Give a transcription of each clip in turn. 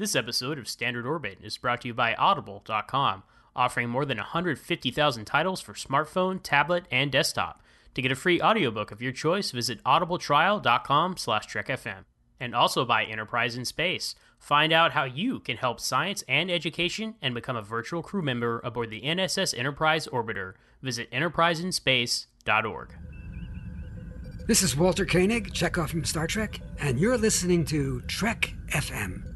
This episode of Standard Orbit is brought to you by Audible.com, offering more than 150,000 titles for smartphone, tablet, and desktop. To get a free audiobook of your choice, visit audibletrial.com slash trekfm. And also by Enterprise in Space. Find out how you can help science and education and become a virtual crew member aboard the NSS Enterprise Orbiter. Visit enterpriseinspace.org. This is Walter Koenig, Chekhov from Star Trek, and you're listening to Trek FM.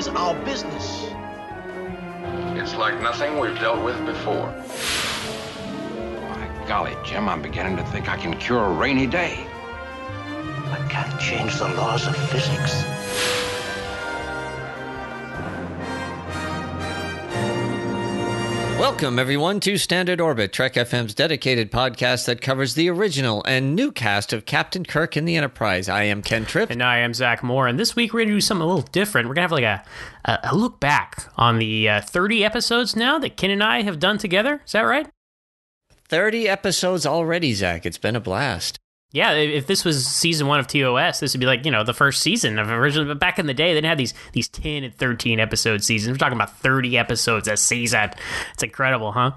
Is our business. It's like nothing we've dealt with before. My golly, Jim, I'm beginning to think I can cure a rainy day. I can't change the laws of physics. Welcome, everyone, to Standard Orbit, Trek FM's dedicated podcast that covers the original and new cast of Captain Kirk in the Enterprise. I am Ken Tripp. And I am Zach Moore, and this week we're gonna do something a little different. We're gonna have like a a, a look back on the uh, 30 episodes now that Ken and I have done together. Is that right? 30 episodes already, Zach. It's been a blast. Yeah, if this was season one of TOS, this would be like you know the first season of original. But back in the day, they didn't have these these 10 and 13 episode seasons. We're talking about 30 episodes a season. It's incredible, huh?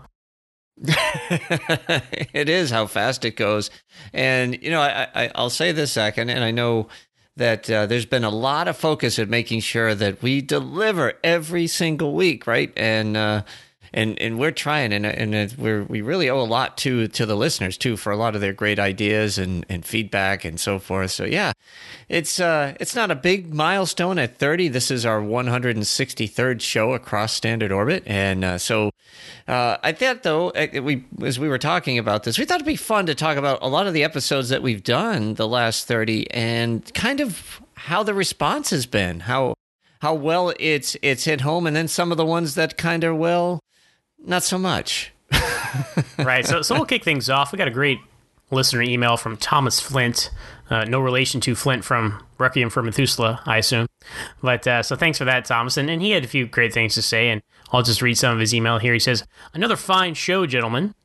it is how fast it goes. And, you know, I, I, I'll say this, and, and I know that uh, there's been a lot of focus at making sure that we deliver every single week, right? And, uh, and and we're trying, and and we're we really owe a lot to to the listeners too for a lot of their great ideas and and feedback and so forth. So yeah, it's uh it's not a big milestone at 30. This is our 163rd show across standard orbit, and uh, so uh, I thought though we as we were talking about this, we thought it'd be fun to talk about a lot of the episodes that we've done the last 30 and kind of how the response has been, how how well it's it's hit home, and then some of the ones that kind of well not so much. right. So, so we'll kick things off. We got a great listener email from Thomas Flint. Uh, no relation to Flint from Requiem for Methuselah, I assume. But uh, so thanks for that, Thomas. And, and he had a few great things to say, and I'll just read some of his email here. He says, Another fine show, gentlemen.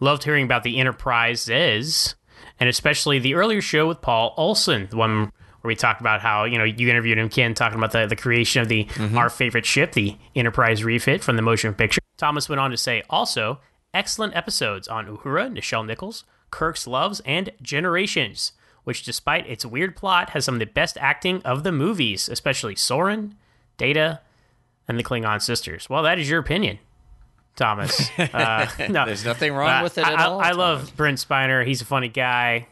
Loved hearing about the Enterprises, and especially the earlier show with Paul Olson, the one where we talked about how you know you interviewed him, Ken, talking about the, the creation of the mm-hmm. our favorite ship, the Enterprise refit from the motion picture. Thomas went on to say, also excellent episodes on Uhura, Nichelle Nichols, Kirk's Loves, and Generations, which, despite its weird plot, has some of the best acting of the movies, especially Soran, Data, and the Klingon sisters. Well, that is your opinion. Thomas. Uh, no, There's nothing wrong uh, with it at I, all. I, I love Brent Spiner. He's a funny guy.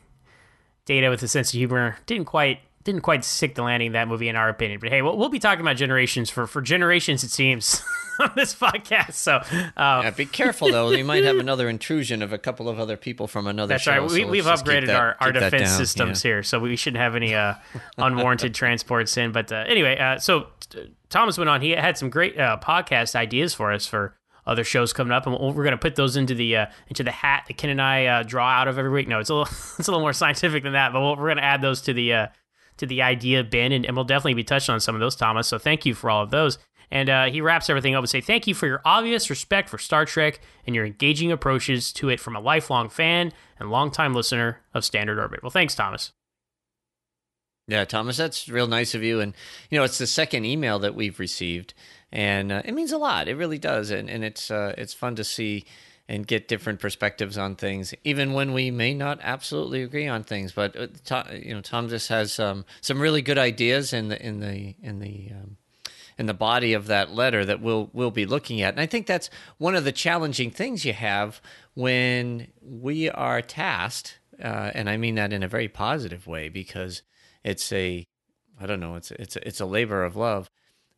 Data with a sense of humor. Didn't quite didn't quite stick the landing that movie in our opinion. But hey, we'll, we'll be talking about generations for for generations it seems on this podcast. So uh, yeah, be careful though. we might have another intrusion of a couple of other people from another. That's show, right. We, so we've upgraded that, our, our defense systems yeah. here, so we shouldn't have any uh, unwarranted transports in. But uh, anyway, uh, so Thomas went on. He had some great uh, podcast ideas for us for other shows coming up, and we're going to put those into the uh, into the hat that Ken and I uh, draw out of every week. No, it's a little it's a little more scientific than that, but we we're going to add those to the uh, to the idea bin, and, and we'll definitely be touching on some of those, Thomas. So thank you for all of those. And uh, he wraps everything up and say, "Thank you for your obvious respect for Star Trek and your engaging approaches to it from a lifelong fan and longtime listener of Standard Orbit." Well, thanks, Thomas. Yeah, Thomas, that's real nice of you. And you know, it's the second email that we've received, and uh, it means a lot. It really does, and and it's uh, it's fun to see and get different perspectives on things, even when we may not absolutely agree on things. But uh, you know, Tom just has um, some really good ideas in the in the in the um, in the body of that letter that we'll we'll be looking at. And I think that's one of the challenging things you have when we are tasked, uh, and I mean that in a very positive way because it's a I don't know it's it's it's a labor of love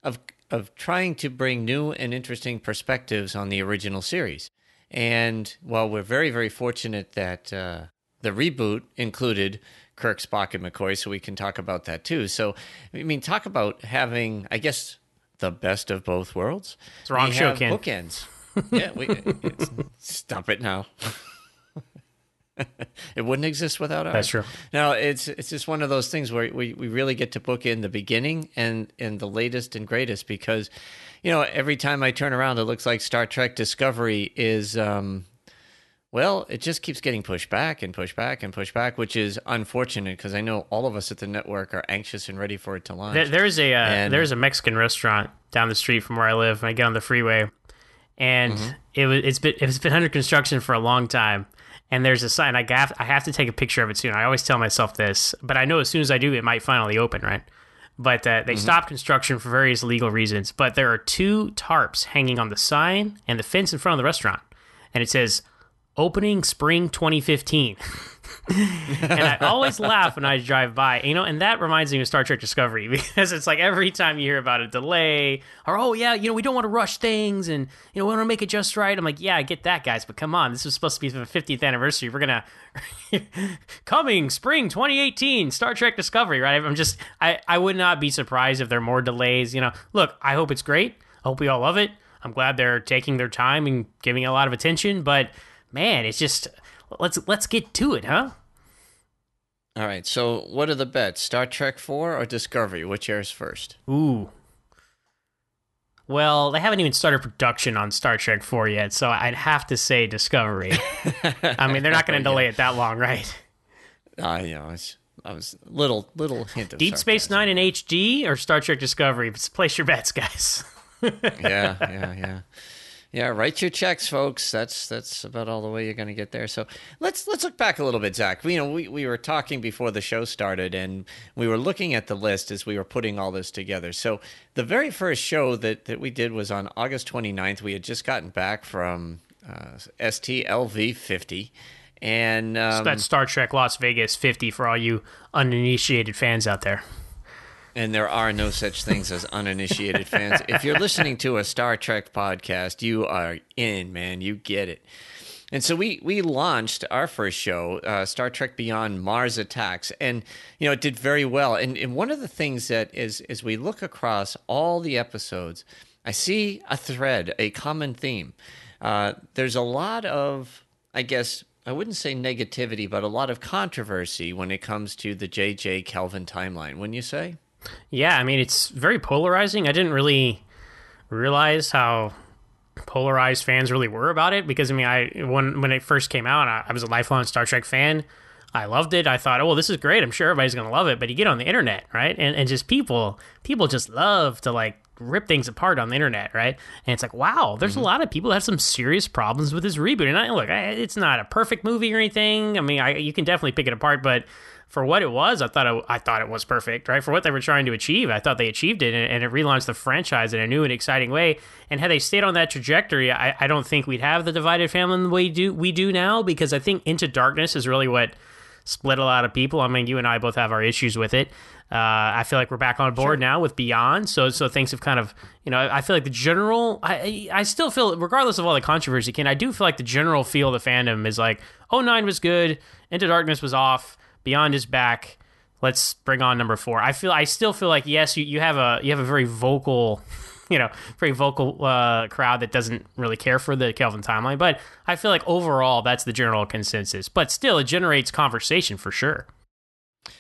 of of trying to bring new and interesting perspectives on the original series. And while we're very, very fortunate that uh, the reboot included Kirk, Spock, and McCoy, so we can talk about that too. So, I mean, talk about having, I guess, the best of both worlds. It's wrong we show, Ken. Bookends. yeah, we, stop it now. it wouldn't exist without us. That's true. No, it's it's just one of those things where we, we really get to book in the beginning and and the latest and greatest because, you know, every time I turn around, it looks like Star Trek Discovery is. Um, well, it just keeps getting pushed back and pushed back and pushed back, which is unfortunate because I know all of us at the network are anxious and ready for it to launch. There, there's a uh, there's a Mexican restaurant down the street from where I live. And I get on the freeway, and Mm-hmm. it was it's been it's been under construction for a long time. And there's a sign. I have I have to take a picture of it soon. I always tell myself this, but I know as soon as I do, it might finally open, right? But uh, Mm-hmm. they stopped construction for various legal reasons. But there are two tarps hanging on the sign and the fence in front of the restaurant, and it says opening spring 2015 and i always laugh when i drive by you know and that reminds me of star trek discovery because it's like every time you hear about a delay or oh yeah you know we don't want to rush things and you know we want to make it just right. I'm like yeah i get that guys but come on this was supposed to be for the 50th anniversary. We're gonna coming spring 2018 star trek discovery right? I'm just i i would not be surprised if there are more delays you know. Look i hope it's great. I hope we all love it. I'm glad they're taking their time and giving a lot of attention but man it's just let's let's get to it huh all right, so what are the bets? Star Trek 4 or Discovery? Which airs first? ooh well they haven't even started production on star trek 4 yet so i'd have to say discovery i mean they're not going to delay it that long right you know, it's, I was little little hint of deep space nine in hd or star trek discovery place your bets guys yeah, yeah, yeah. Yeah, write your checks, folks. That's that's about all the way you're going to get there. So let's let's look back a little bit, Zach. You know, we, we were talking before the show started, and we were looking at the list as we were putting all this together. So the very first show that, that we did was on August 29th. We had just gotten back from uh, STLV 50, and um, that's star trek las vegas 50 for all you uninitiated fans out there And there are no such things as uninitiated fans. If you're listening to a Star Trek podcast, you are in, man. You get it. And so we we launched our first show, uh, Star Trek Beyond Mars Attacks, and you know it did very well. And, and one of the things that is as we look across all the episodes, I see a thread, a common theme. Uh, there's a lot of, I guess, I wouldn't say negativity, but a lot of controversy when it comes to the J.J. Kelvin timeline. Wouldn't you say? Yeah, I mean it's very polarizing. I didn't really realize how polarized fans really were about it because I mean I when when it first came out I, I was a lifelong Star Trek fan. I loved it. I thought, oh well, this is great. I'm sure everybody's gonna love it. But you get on the internet, right? And and just people people just love to like rip things apart on the internet, right? And it's like, wow, there's a mm-hmm. lot of people that have some serious problems with this reboot. And I look, I, it's not a perfect movie or anything. I mean, I you can definitely pick it apart, but for what it was, I thought it, I thought it was perfect, right? For what they were trying to achieve, I thought they achieved it, and, and it relaunched the franchise in a new and exciting way. And had they stayed on that trajectory, I, I don't think we'd have the divided family the way we do we do now. Because I think Into Darkness is really what split a lot of people. I mean, you and I both have our issues with it. Uh, I feel like we're back on board now with Beyond, so so things have kind of you know I feel like the general I I still feel regardless of all the controversy, Ken, I do feel like the general feel of the fandom is like oh nine was good, Into Darkness was off, Beyond is back. Let's bring on number four. I feel I still feel like yes, you, you have a you have a very vocal, you know, very vocal uh, crowd that doesn't really care for the Kelvin timeline. But I feel like overall that's the general consensus. But still, it generates conversation for sure.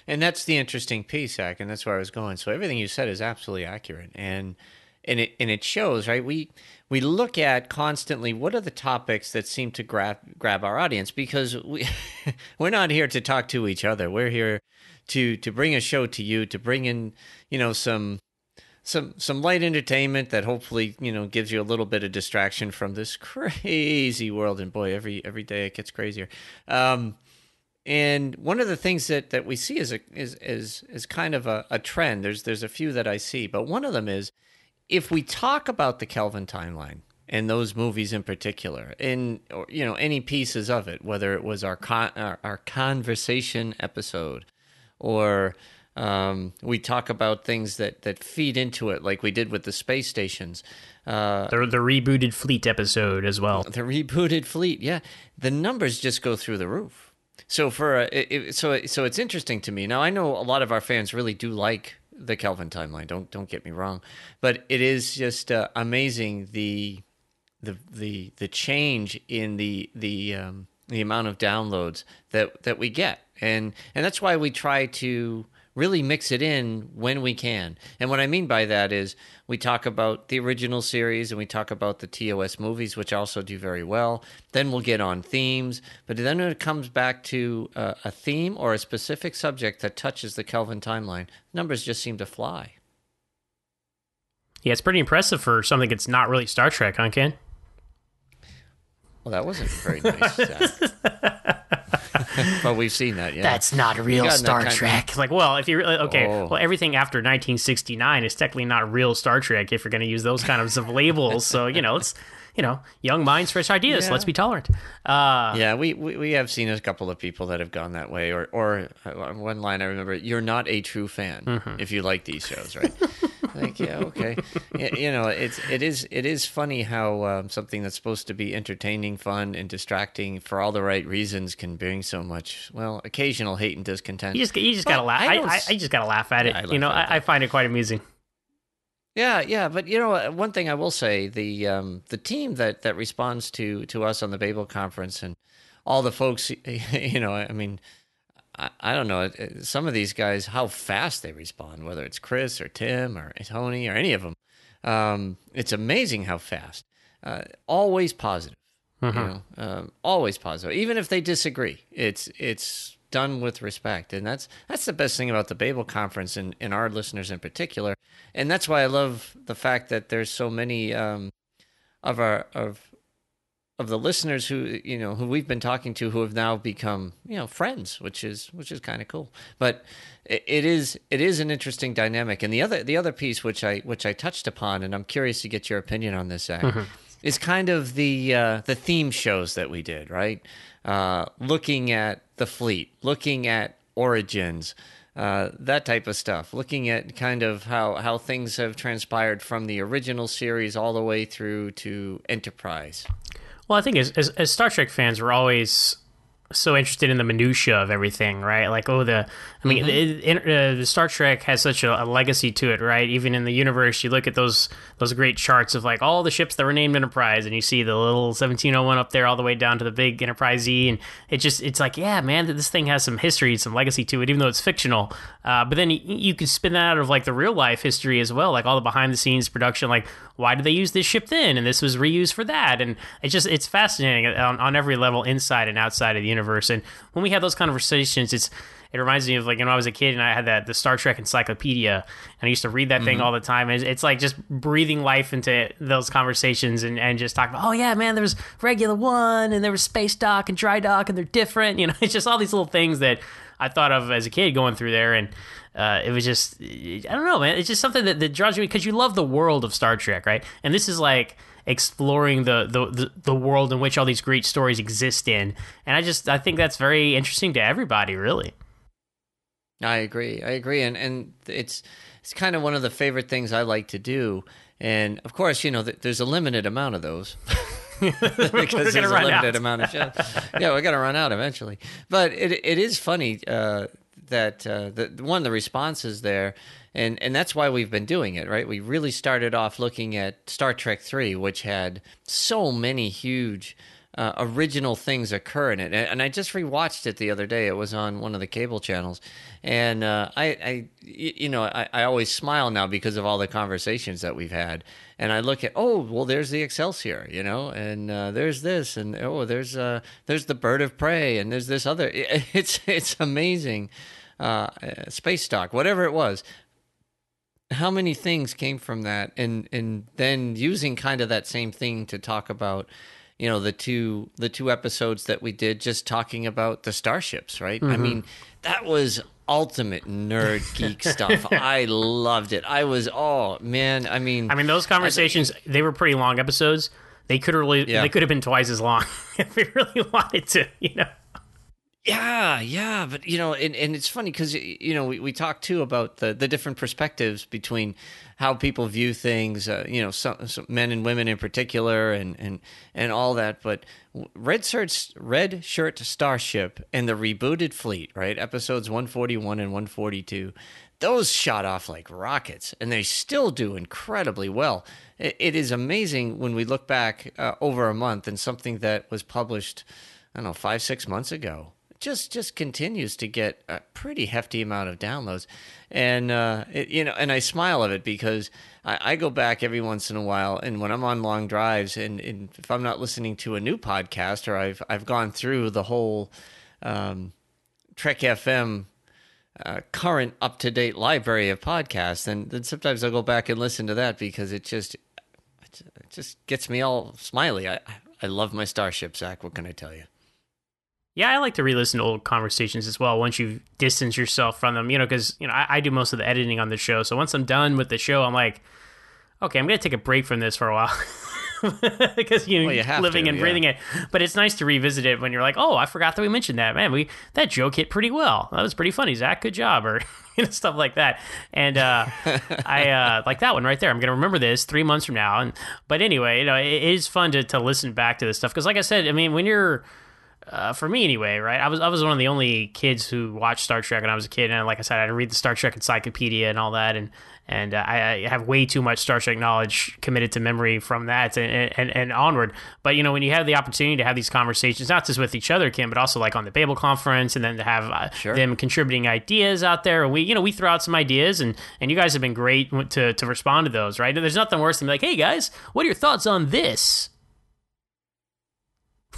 And that's the interesting piece, Zach, and that's where I was going. So everything you said is absolutely accurate, and and it and it shows, right? We we look at constantly what are the topics that seem to grab grab our audience because we we're not here to talk to each other. We're here to to bring a show to you, to bring in you know some some some light entertainment that hopefully you know gives you a little bit of distraction from this crazy world. And boy, every every day it gets crazier. Um, and one of the things that, that we see is a, is is is kind of a, a trend. There's there's a few that I see, but one of them is if we talk about the Kelvin timeline and those movies in particular, in or, you know any pieces of it, whether it was our con- our, our conversation episode, or um, we talk about things that that feed into it, like we did with the space stations. Uh, The, the rebooted Fleet episode as well. the rebooted fleet yeah the numbers just go through the roof so for a, it, so so it's interesting to me now i know a lot of our fans really do like the kelvin timeline don't don't get me wrong but it is just uh, amazing the the the the change in the the um the amount of downloads that that we get, and and that's why we try to really mix it in when we can. And what I mean by that is we talk about the original series and we talk about the TOS movies, which also do very well. Then we'll get on themes. But then when it comes back to uh, a theme or a specific subject that touches the Kelvin timeline, numbers just seem to fly. Yeah, it's pretty impressive for something that's not really Star Trek, huh, Ken? Well, that wasn't very nice. but we've seen that, yeah. That's not real Star kind of- Trek. Like, well, if you really okay, Oh. well, everything after 1969 is technically not real Star Trek if you're going to use those kinds of labels. So you know, it's you know, young minds, fresh ideas. Yeah. Let's be tolerant. Uh, yeah, we, we, we have seen a couple of people that have gone that way. Or, or uh, one line I remember, you're not a true fan Mm-hmm. if you like these shows, right? like, yeah, okay. You know, it's, it, is, it is funny how um, something that's supposed to be entertaining, fun, and distracting for all the right reasons can bring so much, well, occasional hate and discontent. You just you just But gotta laugh. I I, don't I, s- I just gotta laugh at it. I you know, I, I find it quite amusing. Yeah, yeah, but you know, uh, one thing I will say the um, the team that that responds to to us on the Babel conference and all the folks, you know, I mean, I, I don't know, some of these guys how fast they respond, whether it's Chris or Tim or Tony or any of them. Um, it's amazing how fast. Uh, always positive, you know, um, always positive. Even if they disagree, it's it's done with respect, and that's that's the best thing about the Babel conference and, and our listeners in particular. And that's why I love the fact that there's so many um, of our of of the listeners who you know who we've been talking to who have now become you know friends, which is which is kind of cool. But it, it is it is an interesting dynamic. And the other the other piece which I which I touched upon, and I'm curious to get your opinion on this, Zach, is kind of the uh, the theme shows that we did, right? Uh, looking at the fleet, looking at origins. Uh, that type of stuff, looking at kind of how, how things have transpired from the original series all the way through to Enterprise. Well, I think as, as, as Star Trek fans, we're always so interested in the minutia of everything, right? Like, oh, the I mean, it, it, uh, the Star Trek has such a, a legacy to it, right? Even in the universe, you look at those those great charts of like all the ships that were named Enterprise, and you see the little 1701 up there, all the way down to the big Enterprise E, and it just it's like, yeah, man, this thing has some history, some legacy to it, even though it's fictional. Uh, but then you, you can spin that out of like the real life history as well, like all the behind the scenes production, like why did they use this ship then, and this was reused for that, and it's just it's fascinating on, on every level, inside and outside of the universe. And when we have those conversations, it's it reminds me of like when I was a kid and I had that the Star Trek encyclopedia and I used to read that thing all the time. And it's like just breathing life into those conversations and, and just talking about, oh yeah, man, there was Regula One and there was space dock and dry dock and they're different. You know, it's just all these little things that I thought of as a kid going through there and. Uh, it was just, I don't know, man. It's just something that, that draws you because you love the world of Star Trek, right? And this is like exploring the, the the the world in which all these great stories exist in. And I just, I think that's very interesting to everybody, really. I agree. I agree, and and it's it's kind of one of the favorite things I like to do. And of course, you know, th- there's a limited amount of those because there's a limited out. amount of shows. yeah, we're gonna run out eventually. But it it is funny uh, that uh, the one the responses there, and and that's why we've been doing it. Right, we really started off looking at Star Trek three, which had so many huge uh, original things occur in it. And, I just rewatched it the other day. It was on one of the cable channels, and uh, I, I, you know, I, I always smile now because of all the conversations that we've had. And I look at, oh, well, there's the Excelsior, you know, and uh, there's this, and oh, there's uh, there's the Bird of Prey, and there's this other. It's it's amazing. Uh, space dock, whatever it was, how many things came from that and and then using kind of that same thing to talk about you know the two the two episodes that we did just talking about the starships right i mm-hmm. mean that was ultimate nerd geek stuff i loved it i was oh man i mean I mean, those conversations they were pretty long episodes. They could really, Yeah. they could have been twice as long if we really wanted to. You know, Yeah, yeah, but you know, and, and it's funny because you know we, we talked too about the, the different perspectives between how people view things, uh, you know, some, some men and women in particular, and and and all that. But Red Shirt, Red Shirt Starship, and the rebooted fleet, right? Episodes one forty one and one forty two. Those shot off like rockets, and they still do incredibly well. It, it is amazing when we look back uh, over a month and something that was published I don't know, five, six months ago. Just just continues to get a pretty hefty amount of downloads, and uh, it, you know, and I smile of it because I, I go back every once in a while, and when I'm on long drives, and, and if I'm not listening to a new podcast or I've I've gone through the whole um, Trek FM uh, current up to date library of podcasts, and then sometimes I'll go back and listen to that because it just it just gets me all smiley. I I love my starship, Zach. What can I tell you? Yeah, I like to re-listen to old conversations as well. Once you distance yourself from them, you know, because you know I, I do most of the editing on the show. So once I'm done with the show, I'm like, okay, I'm gonna take a break from this for a while. because you know Well, you living to, and yeah. breathing it. But it's nice to revisit it when you're like, oh, I forgot that we mentioned that. Man, we that joke hit pretty well. That was pretty funny, Zach. Good job, or you know stuff like that. And uh, I uh, like that one right there. I'm gonna remember this three months from now. And but anyway, you know, it, it is fun to to listen back to this stuff because, like I said, I mean, when you're uh, for me anyway, right? I was I was one of the only kids who watched Star Trek when I was a kid, and like I said, I had to read the Star Trek encyclopedia and all that, and and uh, I, I have way too much Star Trek knowledge committed to memory from that and, and and onward. But you know, when you have the opportunity to have these conversations, not just with each other, Ken, but also like on the Babel conference, and then to have uh, Sure. them contributing ideas out there, and we you know we throw out some ideas, and and you guys have been great to to respond to those, right? There's nothing worse than be like, hey guys, what are your thoughts on this?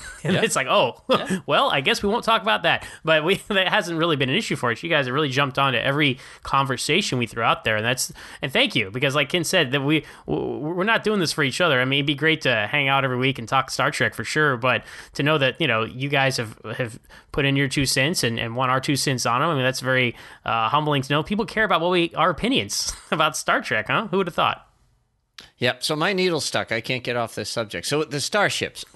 And Yeah. it's like, oh, well, I guess we won't talk about that. But we that hasn't really been an issue for us. You guys have really jumped onto every conversation we threw out there, and that's and thank you because, like Ken said, that we we're not doing this for each other. I mean, it'd be great to hang out every week and talk Star Trek for sure, but to know that you know you guys have have put in your two cents and, and want our two cents on them. I mean, that's very uh, humbling to know. People care about what we our opinions about Star Trek, huh? Who would have thought? Yep. So my needle's stuck. I can't get off this subject. So the starships.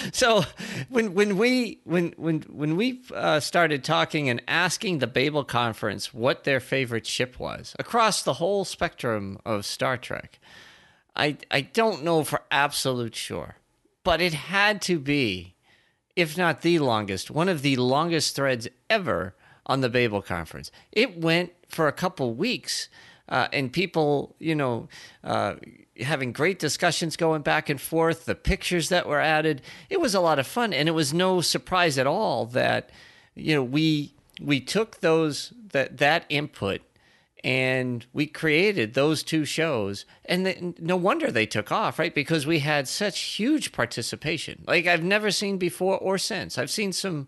so when when we when when when we uh, started talking and asking the Babel conference what their favorite ship was across the whole spectrum of Star Trek, I I don't know for absolute sure, but it had to be, if not the longest, one of the longest threads ever on the Babel conference. It went for a couple weeks, uh, and people, you know, uh, having great discussions going back and forth. The pictures that were added, it was a lot of fun, and it was no surprise at all that, you know, we we took those that that input and we created those two shows and no wonder they took off right because we had such huge participation like i've never seen before or since i've seen some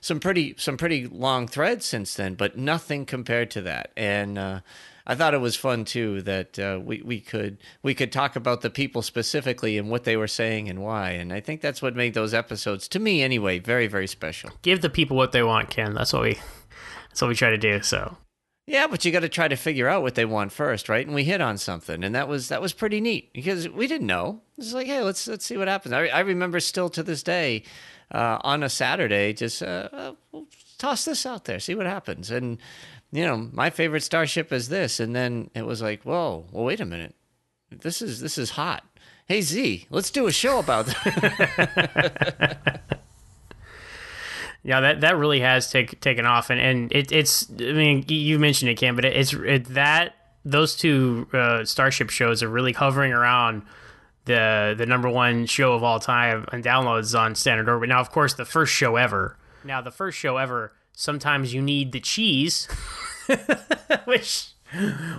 some pretty some pretty long threads since then but nothing compared to that and uh I thought it was fun too that uh, we we could we could talk about the people specifically and what they were saying and why, and I think that's what made those episodes, to me anyway, very very special. Give the people what they want, Ken. That's what we that's what we try to do. So Yeah, but you got to try to figure out what they want first, right? And we hit on something, and that was that was pretty neat because we didn't know. It's like, hey, let's let's see what happens. I, I remember still to this day, uh, on a Saturday, just uh, uh, toss this out there, see what happens. And you know, my favorite starship is this, and then it was like, whoa, well, wait a minute, this is this is hot. Hey Z, let's do a show about that. Yeah, that that really has take, taken off, and and it, it's. I mean, you mentioned it, Cam, but it, it's it, that those two uh, Starship shows are really hovering around the the number one show of all time and downloads on Standard Orbit. Now, of course, the first show ever. Now, the first show ever. Sometimes you need the cheese, which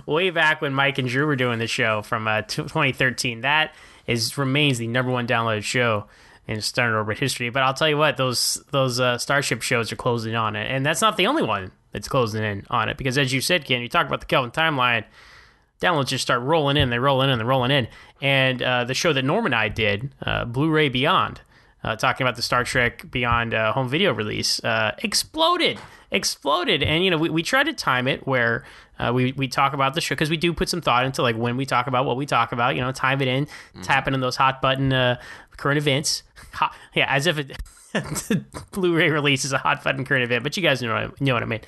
way back when Mike and Drew were doing the show from uh, t- 2013. That is remains the number one downloaded show in Standard Orbit history. But I'll tell you what, those those uh, Starship shows are closing on it, and that's not the only one that's closing in on it. Because as you said, Ken, you talk about the Kelvin timeline. Downloads just start rolling in. They roll in and they rolling in. And uh, the show that Norm and I did, uh, Blu-ray Beyond, uh, talking about the Star Trek Beyond uh, home video release, uh, exploded, exploded. And you know, we, we try to time it where uh, we we talk about the show because we do put some thought into like when we talk about what we talk about. You know, time it in, tapping in those hot button uh, current events. Hot, yeah, as if it. Blu-ray release is a hot button current event, but you guys know what I, know what I mean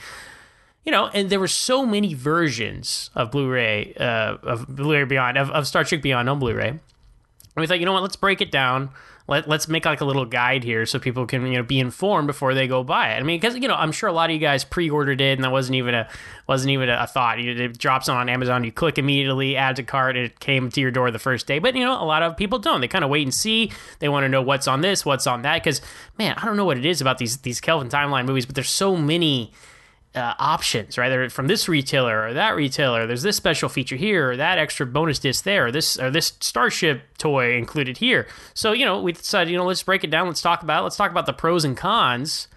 you know, and there were so many versions of Blu-ray, uh, of Blu-ray Beyond, of, of Star Trek Beyond on Blu-ray. And we thought, you know what, let's break it down. Let, let's make like a little guide here so people can you know be informed before they go buy it. I mean, because you know I'm sure a lot of you guys pre-ordered it and that wasn't even a wasn't even a, thought. You, it drops on Amazon, you click immediately, add to cart, and it came to your door the first day. But you know a lot of people don't. They kind of wait and see. They want to know what's on this, what's on that. Because man, I don't know what it is about these these Kelvin timeline movies, but there's so many uh, options, right? They're from this retailer or that retailer. There's this special feature here, or that extra bonus disc there, or this or this Starship toy included here. So you know, we decided, you know, let's break it down. Let's talk about it. let's talk about the pros and cons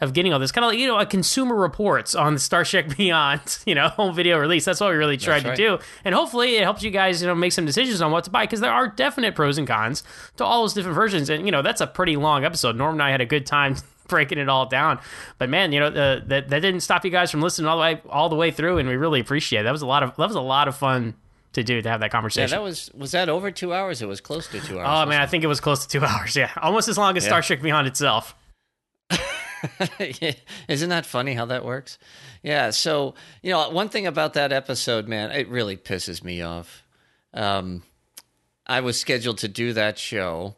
of getting all this kind of like, you know a consumer reports on the Starship Beyond you know home video release. That's what we really tried right. to do, and hopefully it helps you guys you know make some decisions on what to buy because there are definite pros and cons to all those different versions. And you know that's a pretty long episode. Norm and I had a good time breaking it all down. But man, you know, the, that that didn't stop you guys from listening all the way all the way through, and we really appreciate it. That was a lot of that was a lot of fun to do to have that conversation. Yeah, that was was that over two hours? It was close to two oh, hours. Oh man, I think it was close to two hours. Yeah, almost as long as yeah. Star Trek Beyond itself. Isn't that funny how that works? Yeah. So you know, one thing about that episode, man, it really pisses me off. Um, I was scheduled to do that show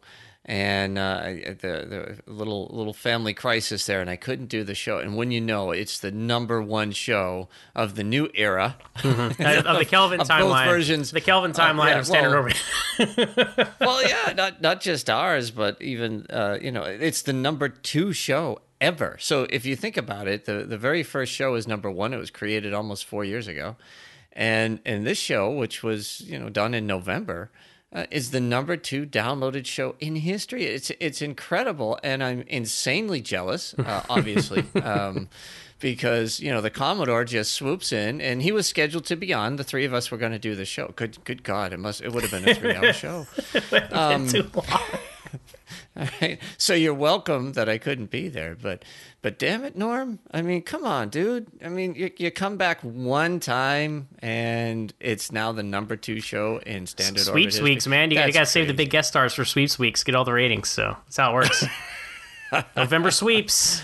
and uh, the, the little little family crisis there, and I couldn't do the show. And when you know, it's the number one show of the new era mm-hmm. of the Kelvin of timeline. Both versions, the Kelvin timeline uh, yeah, of Standard well, Orbit. well, yeah, not not just ours, but even uh, you know, it's the number two show ever. So if you think about it, the the very first show is number one. It was created almost four years ago, and and this show, which was you know done in November uh, is the number two downloaded show in history. It's it's incredible, and I'm insanely jealous, uh, obviously, um, because you know the Commodore just swoops in, and he was scheduled to be on. The three of us were going to do the show. Good good God, it must it would have been a three hour show. Um, too long. Right. So you're welcome that I couldn't be there, but but damn it, Norm. I mean, come on, dude. I mean, you, you come back one time and it's now the number two show in standard sweeps weeks, man. You, you got to save the big guest stars for sweeps weeks, get all the ratings. So that's how it works. November sweeps.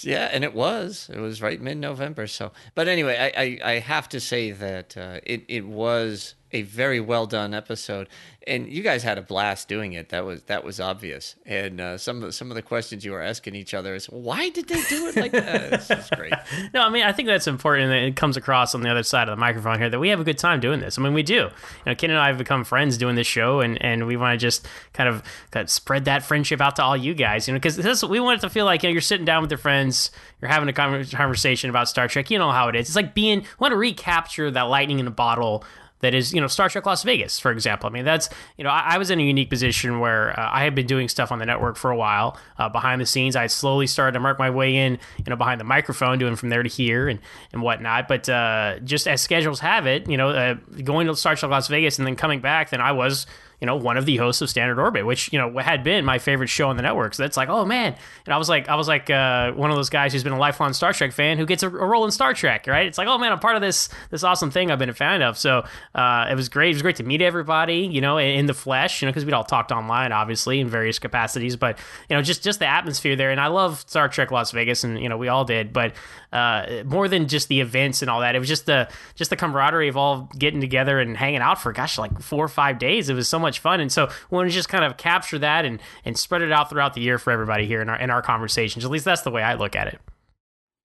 Yeah, and it was. It was right mid November. So, but anyway, I, I, I have to say that uh, it it was a very well done episode, and you guys had a blast doing it. That was that was obvious. And uh, some of the, some of the questions you were asking each other is, why did they do it like that? this is great. no, I mean I think that's important. That it comes across on the other side of the microphone here that we have a good time doing this. I mean we do. You know, Ken and I have become friends doing this show, and, and we want to just kind of, kind of spread that friendship out to all you guys. You know, because we want it to feel like you know you're sitting down with your friends, you're having a conversation about Star Trek. You know how it is. It's like being want to recapture that lightning in a bottle that is, you know, Star Trek Las Vegas, for example. I mean, that's, you know, I, I was in a unique position where uh, I had been doing stuff on the network for a while uh, behind the scenes. I slowly started to mark my way in, you know, behind the microphone, doing from there to here and, and whatnot. But uh, just as schedules have it, you know, uh, going to Star Trek Las Vegas and then coming back, then I was you know, one of the hosts of Standard Orbit, which you know had been my favorite show on the network. So that's like, oh man, and I was like, I was like uh, one of those guys who's been a lifelong Star Trek fan who gets a, a, role in Star Trek, right? It's like, oh man, I'm part of this this awesome thing I've been a fan of. So uh, it was great. It was great to meet everybody, you know, in, in the flesh, you know, because we'd all talked online, obviously, in various capacities, but you know, just just the atmosphere there. And I love Star Trek Las Vegas, and you know, we all did, but uh, more than just the events and all that, it was just the just the camaraderie of all getting together and hanging out for gosh, like four or five days. It was so much fun, and so we want to just kind of capture that and and spread it out throughout the year for everybody here in our in our conversations. At least that's the way I look at it.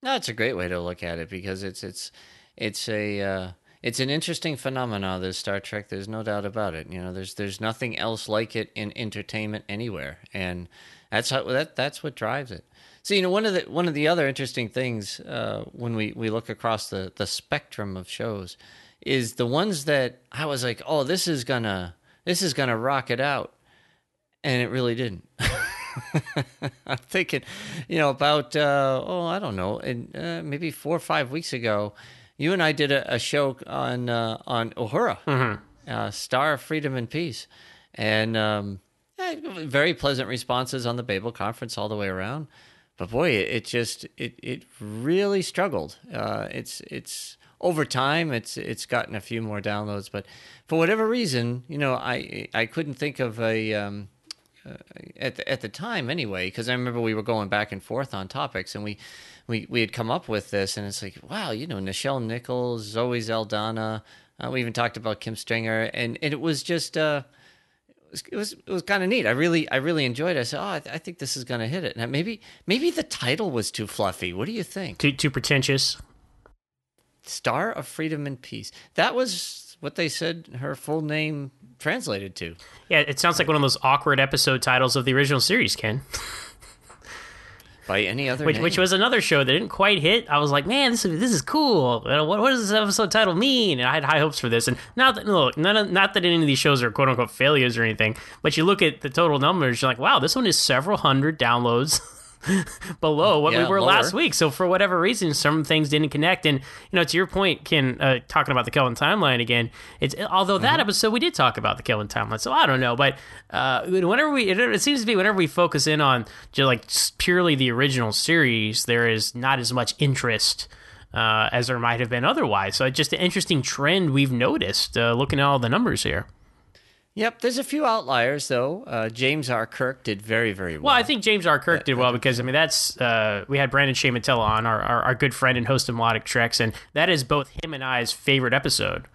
No, it's a great way to look at it because it's it's it's a uh, it's an interesting phenomenon. This Star Trek, there's no doubt about it. You know, there's there's nothing else like it in entertainment anywhere, and that's how that that's what drives it. So you know, one of the one of the other interesting things uh, when we we look across the the spectrum of shows is the ones that I was like, oh, this is gonna this is gonna rock it out, and it really didn't. I'm thinking, you know, about uh, oh, I don't know, and uh, maybe four or five weeks ago, you and I did a, a show on uh, on Uhura, mm-hmm. Uh, Star of Freedom and Peace, and um, very pleasant responses on the Babel conference all the way around. But boy, it, it just it it really struggled. Uh, it's it's over time it's it's gotten a few more downloads but for whatever reason you know i i couldn't think of a um, uh, at the, at the time anyway because i remember we were going back and forth on topics and we we we had come up with this and it's like wow you know nichelle nichols zoe saldana uh, we even talked about kim stringer and, and it was just uh was it was, it was kind of neat. I really I really enjoyed it. I said, "Oh, I, th- I think this is going to hit it." And maybe maybe the title was too fluffy. What do you think? Too too pretentious. Star of Freedom and Peace. That was what they said her full name translated to. Yeah, it sounds like one of those awkward episode titles of the original series, Ken. By any other Which, name. which was another show that didn't quite hit. I was like, man, this is this is cool. What, what does this episode title mean? And I had high hopes for this. And not that look, none of, not that any of these shows are quote unquote failures or anything, but you look at the total numbers, you're like, wow, this one is several hundred downloads. below what we Yeah, were last week. So for whatever reason, some things didn't connect. And you know, to your point, Ken, uh, talking about the Kelvin timeline again. It's although that Mm-hmm. episode we did talk about the Kelvin timeline. So I don't know, but uh, whenever we, it, it seems to be whenever we focus in on just like purely the original series, there is not as much interest. Uh, as there might have been otherwise. So, it's just an interesting trend we've noticed uh, looking at all the numbers here. Yep, there's a few outliers though. Uh, James R. Kirk did very very well. Well, I think James R. Kirk did well because I mean that's uh, we had Brandon Shea Mutala on our, our our good friend and host of Melodic Treks, and that is both him and I's favorite episode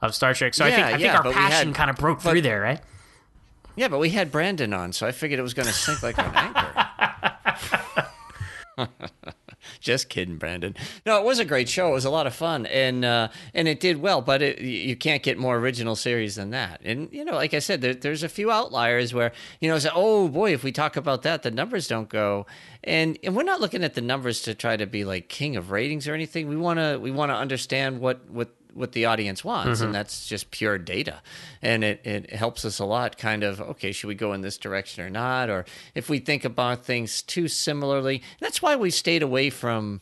of Star Trek. So I think Yeah, I think our passion had- kind of broke but- through there, right? Yeah, but we had Brandon on, so I figured it was going to sink like an anchor. Just kidding, Brandon. No, it was a great show. It was a lot of fun, and uh, and it did well. But it, you can't get more original series than that. And you know, like I said, there, there's a few outliers where you know, oh boy, if we talk about that, the numbers don't go. And and we're not looking at the numbers to try to be like king of ratings or anything. We wanna we wanna understand what what what the audience wants and mm-hmm. that's just pure data. And it, it helps us a lot kind of okay should we go in this direction or not? Or if we think about things too similarly that's why we stayed away from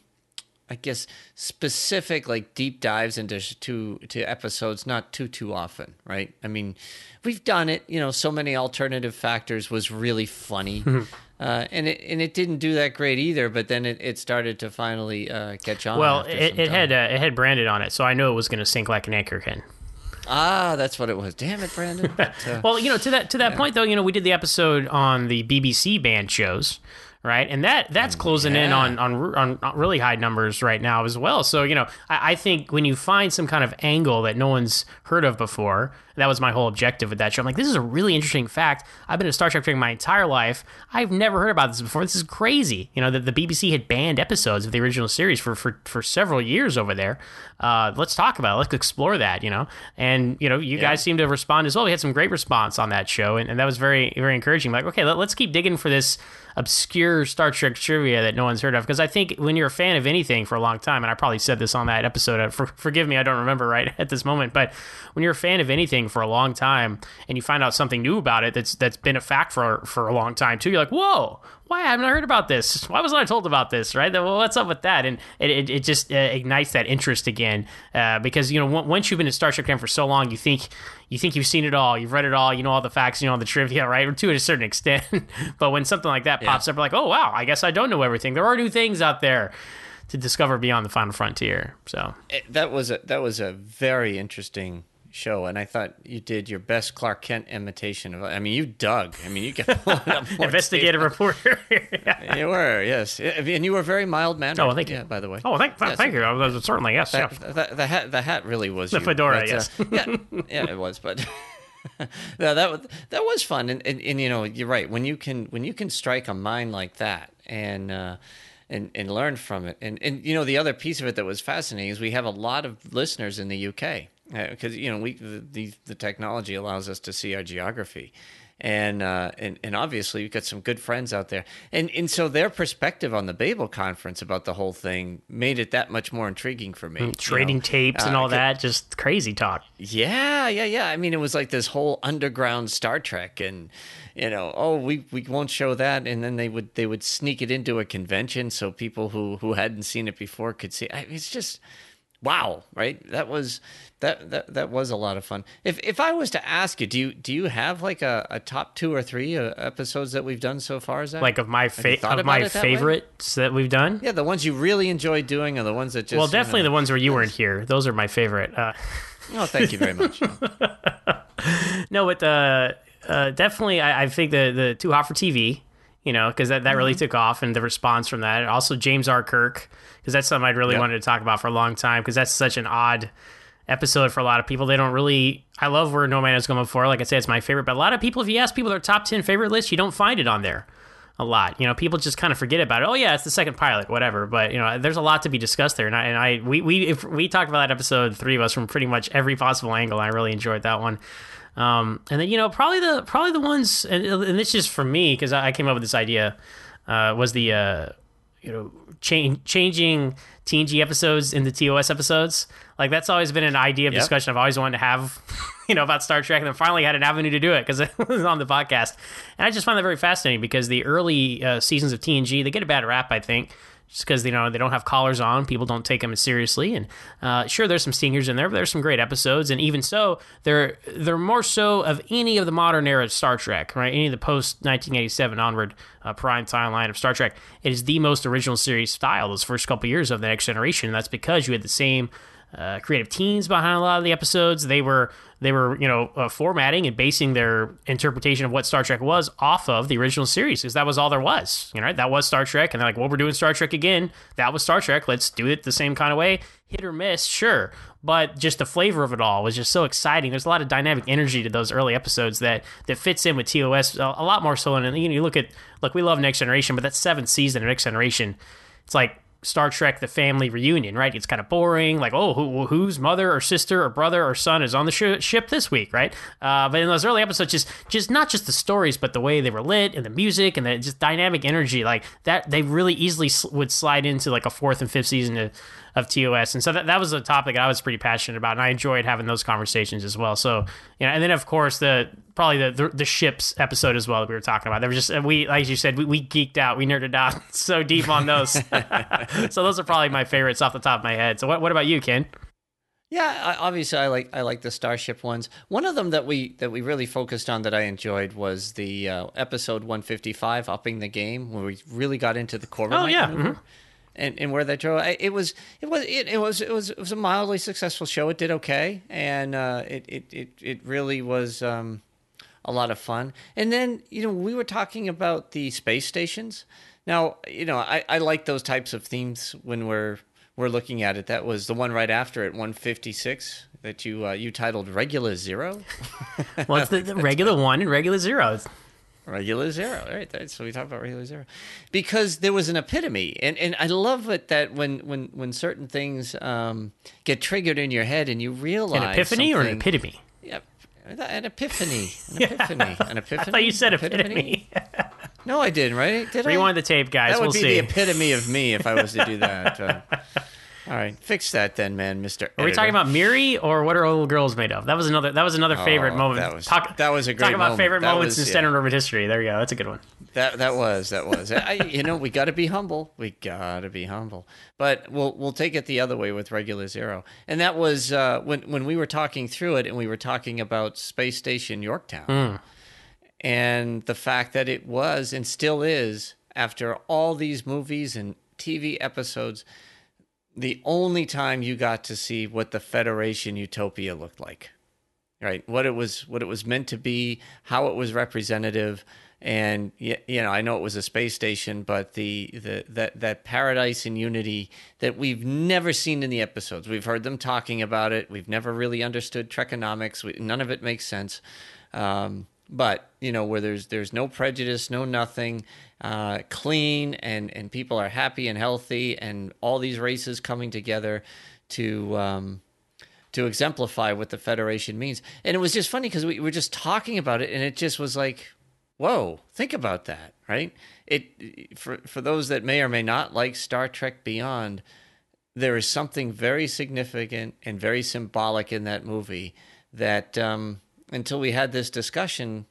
i guess specific like deep dives into sh- to to episodes not too too often right i mean we've done it you know so many alternative factors was really funny uh, and it and it didn't do that great either but then it, it started to finally uh, catch on Well, it, it had uh, it had Brandon on it, so I know it was going to sink like an anchor, Ken. Ah, that's what it was. Damn it, Brandon. But, uh, Well, you know, to that to that point though, you know, we did the episode on the BBC banned shows, right? And that that's mm, closing in on, on on really high numbers right now as well. So you know, I, I think when you find some kind of angle that no one's heard of before, that was my whole objective with that show. I'm like, this is a really interesting fact. I've been a Star Trek fan my entire life. I've never heard about this before. This is crazy. You know, that the BBC had banned episodes of the original series for for, for several years over there. Uh, let's talk about it. Let's explore that. You know, and you know, you guys seem to respond as well. We had some great response on that show, and, and that was very very encouraging. Like, okay, let, let's keep digging for this obscure Star Trek trivia that no one's heard of. Because I think when you're a fan of anything for a long time, and I probably said this on that episode, uh, for, forgive me, I don't remember right at this moment, but when you're a fan of anything for a long time and you find out something new about it that's that's been a fact for for a long time too, you're like, whoa. Why haven't I heard about this? Why wasn't I told about this? Right? Well, what's up with that? And it, it, it just uh, ignites that interest again uh, because you know on- once you've been in Star Trek fan for so long, you think you think you've seen it all, you've read it all, you know all the facts, you know all the trivia, right? To a certain extent. but when something like that pops up, like, oh wow, I guess I don't know everything. There are new things out there to discover beyond the final frontier. So it- that was a that was a very interesting show, and I thought you did your best Clark Kent imitation of. I mean, you dug. I mean, you up investigative reporter. data. You were yes, and you were very mild mannered. Oh, thank you. Yeah, by the way. oh, thank, Yes. thank you. Uh, Certainly, yes. yeah. That, the, the hat the hat really was The you, fedora, but, uh, yes. yeah, yeah, it was, but. no, that was that was fun, and, and and you know you're right when you can when you can strike a mind like that and uh, and and learn from it, and and you know the other piece of it that was fascinating is we have a lot of listeners in the UK because you know we the, the the technology allows us to see our geography, and uh, and and obviously we've got some good friends out there, and and so their perspective on the Babel conference about the whole thing made it that much more intriguing for me. you Trading know. tapes and Uh, all that, just crazy talk. yeah, yeah, yeah. I mean, it was like this whole underground Star Trek, and you know, oh, we, we won't show that, and then they would they would sneak it into a convention so people who who hadn't seen it before could see. I, it's just wow, right? That was that that that was a lot of fun. If if I was to ask you, do you do you have like a, a top two or three uh, episodes that we've done so far? Zach? Like of my you fa- of my that way? favorites that we've done. yeah, the ones you really enjoyed doing, are the ones that just well, you definitely know- the ones where you weren't here. Those are my favorite. Uh, Oh, thank you very much. no, but uh, uh, definitely, I, I think the the too hot for TV. You know, because that, that really Mm-hmm. took off, and the response from that. Also, James R. Kirk, because that's something I'd really Yep. wanted to talk about for a long time, because that's such an odd episode for a lot of people. They don't really. I love where No Man Has Gone Before. Like I said, it's my favorite. But a lot of people, if you ask people their top ten favorite list, you don't find it on there a lot. You know, people just kind of forget about it. Oh yeah, it's the second pilot, whatever. But you know, there's a lot to be discussed there. And I, and I we we if we talked about that episode, three of us from pretty much every possible angle. I really enjoyed that one. Um, and then you know, probably the probably the ones, and, and this is for me because I came up with this idea uh, was the uh, you know change, changing TNG episodes into TOS episodes. Like that's always been an idea of Yep. discussion I've always wanted to have, you know, about Star Trek, and then finally had an avenue to do it because it was on the podcast. And I just find that very fascinating because the early uh, seasons of TNG they get a bad rap, I think. Just because you know they don't have collars on, people don't take them as seriously, and uh, sure there's some stingers in there, but there's some great episodes, and even so, they're they're more so of any of the modern era Star Trek, right? Any of the post 1987 onward uh, prime timeline of Star Trek. It is the most original series style those first couple years of the Next Generation. And that's because you had the same uh, creative teams behind a lot of the episodes. They were they were you know uh, formatting and basing their interpretation of what Star Trek was off of the original series because that was all there was. You know, that was Star Trek, and they're like, well, we're doing Star Trek again. That was Star Trek. Let's do it the same kind of way. Hit or miss, sure, but just the flavor of it all was just so exciting. There's a lot of dynamic energy to those early episodes that that fits in with TOS a, a lot more so. And you, know, you look at look, we love Next Generation, but that seventh season of Next Generation, it's like Star Trek: The Family Reunion, right? It's kind of boring. Like, oh, who, whose mother or sister or brother or son is on the sh- ship this week, right? Uh, but in those early episodes, just just not just the stories, but the way they were lit and the music and the just dynamic energy, like that, they really easily sl- would slide into like a fourth and fifth season of, of TOS. And so that, that was a topic I was pretty passionate about, and I enjoyed having those conversations as well. So, you know, and then of course the probably the the, the ships episode as well that we were talking about. There was just we like you said, we, we geeked out, we nerded out so deep on those. so those are probably my favorites off the top of my head. So what what about you, Ken? Yeah, I, obviously I like I like the Starship ones. One of them that we that we really focused on that I enjoyed was the uh, episode 155, upping the game, where we really got into the core. Oh, yeah, maneuver. And, and where that drove, it was it was it, it was it was it was a mildly successful show. It did okay, and uh, it, it it it really was um, a lot of fun. And then you know we were talking about the space stations. Now you know I, I like those types of themes when we're we're looking at it. That was the one right after it, 156, that you uh, you titled Regula Zero. Well, it's the, the regula one and regula zero. Regula Zero, right? That's so we talked about Regula Zero because there was an epitome, and and I love it that when when when certain things um, get triggered in your head and you realize An epiphany or an epitome? An epiphany, an epiphany, an epiphany. I thought you said epitome. No, I didn't. Right? Did I? Rewind the tape, guys. That would we'll be see. the epitome of me if I was to do that. Uh, all right, fix that then, man, Mister. Are we talking about Miri or what are little girls made of? That was another. That was another favorite Oh, moment. that was- talk, that was a talk about moment. favorite That moments was- in yeah. Standard Orbit history. There you go. That's a good one. That that was that was. I, you know, we got to be humble. We got to be humble. But we'll we'll take it the other way with regula zero. And that was uh, when when we were talking through it, and we were talking about Space Station Yorktown, and the fact that it was and still is after all these movies and TV episodes, the only time you got to see what the Federation utopia looked like right? What it was what it was meant to be how it was representative and you know i know it was a space station but the, the that that paradise and unity that we've never seen in the episodes. We've heard them talking about it. We've never really understood trekonomics. We, none of it makes sense. Um, but you know where there's there's no prejudice no nothing uh, clean and and people are happy and healthy and all these races coming together to um, to exemplify what the Federation means. And it was just funny because we were just talking about it, and it just was like, whoa, think about that, right? It for for those that may or may not like Star Trek Beyond, there is something very significant and very symbolic in that movie that um, until we had this discussion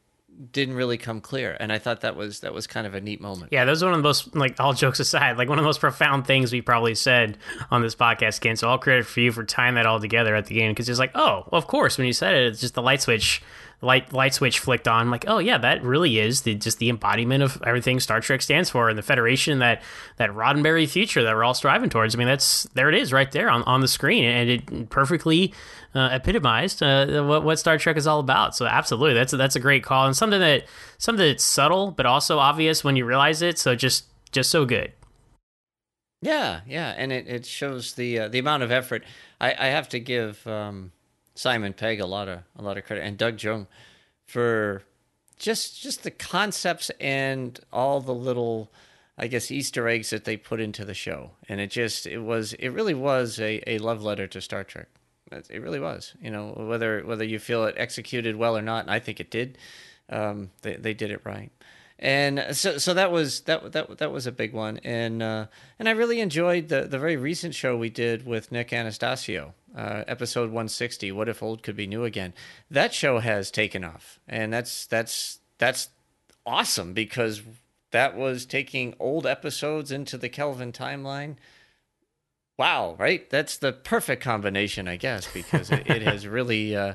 didn't really come clear and i thought that was that was kind of a neat moment Yeah, that was one of the most like all jokes aside, like one of the most profound things we probably said on this podcast, Ken. So all credit for you for tying that all together at the end because it's like, oh, well, of course, when you said it, it's just the light switch, light light switch flicked on. Like, oh yeah, that really is the just the embodiment of everything Star Trek stands for and the Federation that that Roddenberry future that we're all striving towards. I mean, that's there it is right there on, on the screen, and it perfectly uh, epitomized uh, what, what Star Trek is all about. So absolutely, that's a, that's a great call and something that something that's subtle but also obvious when you realize it. So just just so good. Yeah, yeah, and it, it shows the uh, the amount of effort. I, I have to give um, Simon Pegg a lot of a lot of credit and Doug Jung for just just the concepts and all the little I guess Easter eggs that they put into the show. And it just it was it really was a, a love letter to Star Trek. It really was. You know, whether whether you feel it executed well or not, and I think it did. Um, they they did it right and so so that was that that that was a big one, and uh, and I really enjoyed the the very recent show we did with Nick Anastassiou, uh, episode one sixty. What if old could be new again? That show has taken off, and that's that's that's awesome because that was taking old episodes into the Kelvin timeline. Wow, right? That's the perfect combination, I guess, because it, it has really. Uh,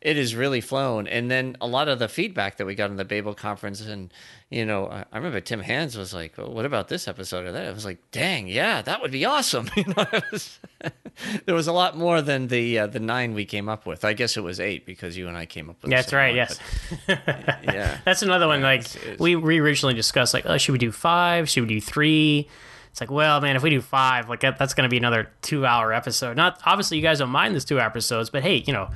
it has really flown. And then a lot of the feedback that we got in the Babel conference, and you know, I, I remember Tim Hands was like, well, "What about this episode of that?" I was like, "Dang, yeah, that would be awesome." You know, was, there was a lot more than the uh, the nine we came up with. I guess it was eight because you and I came up with. That's right. One, yes. But, yeah, that's another one. Like it's, it's, we we originally discussed, like, oh, should we do five? Should we do three? It's like, well, man, if we do five, like that's going to be another two-hour episode. Not obviously, you guys don't mind this two episodes, but hey, you know,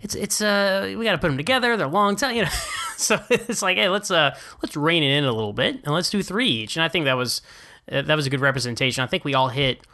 it's it's uh we got to put them together. They're long time, you know. so it's like, hey, let's uh let's rein it in a little bit and let's do three each. And I think that was uh, that was a good representation. I think we all hit,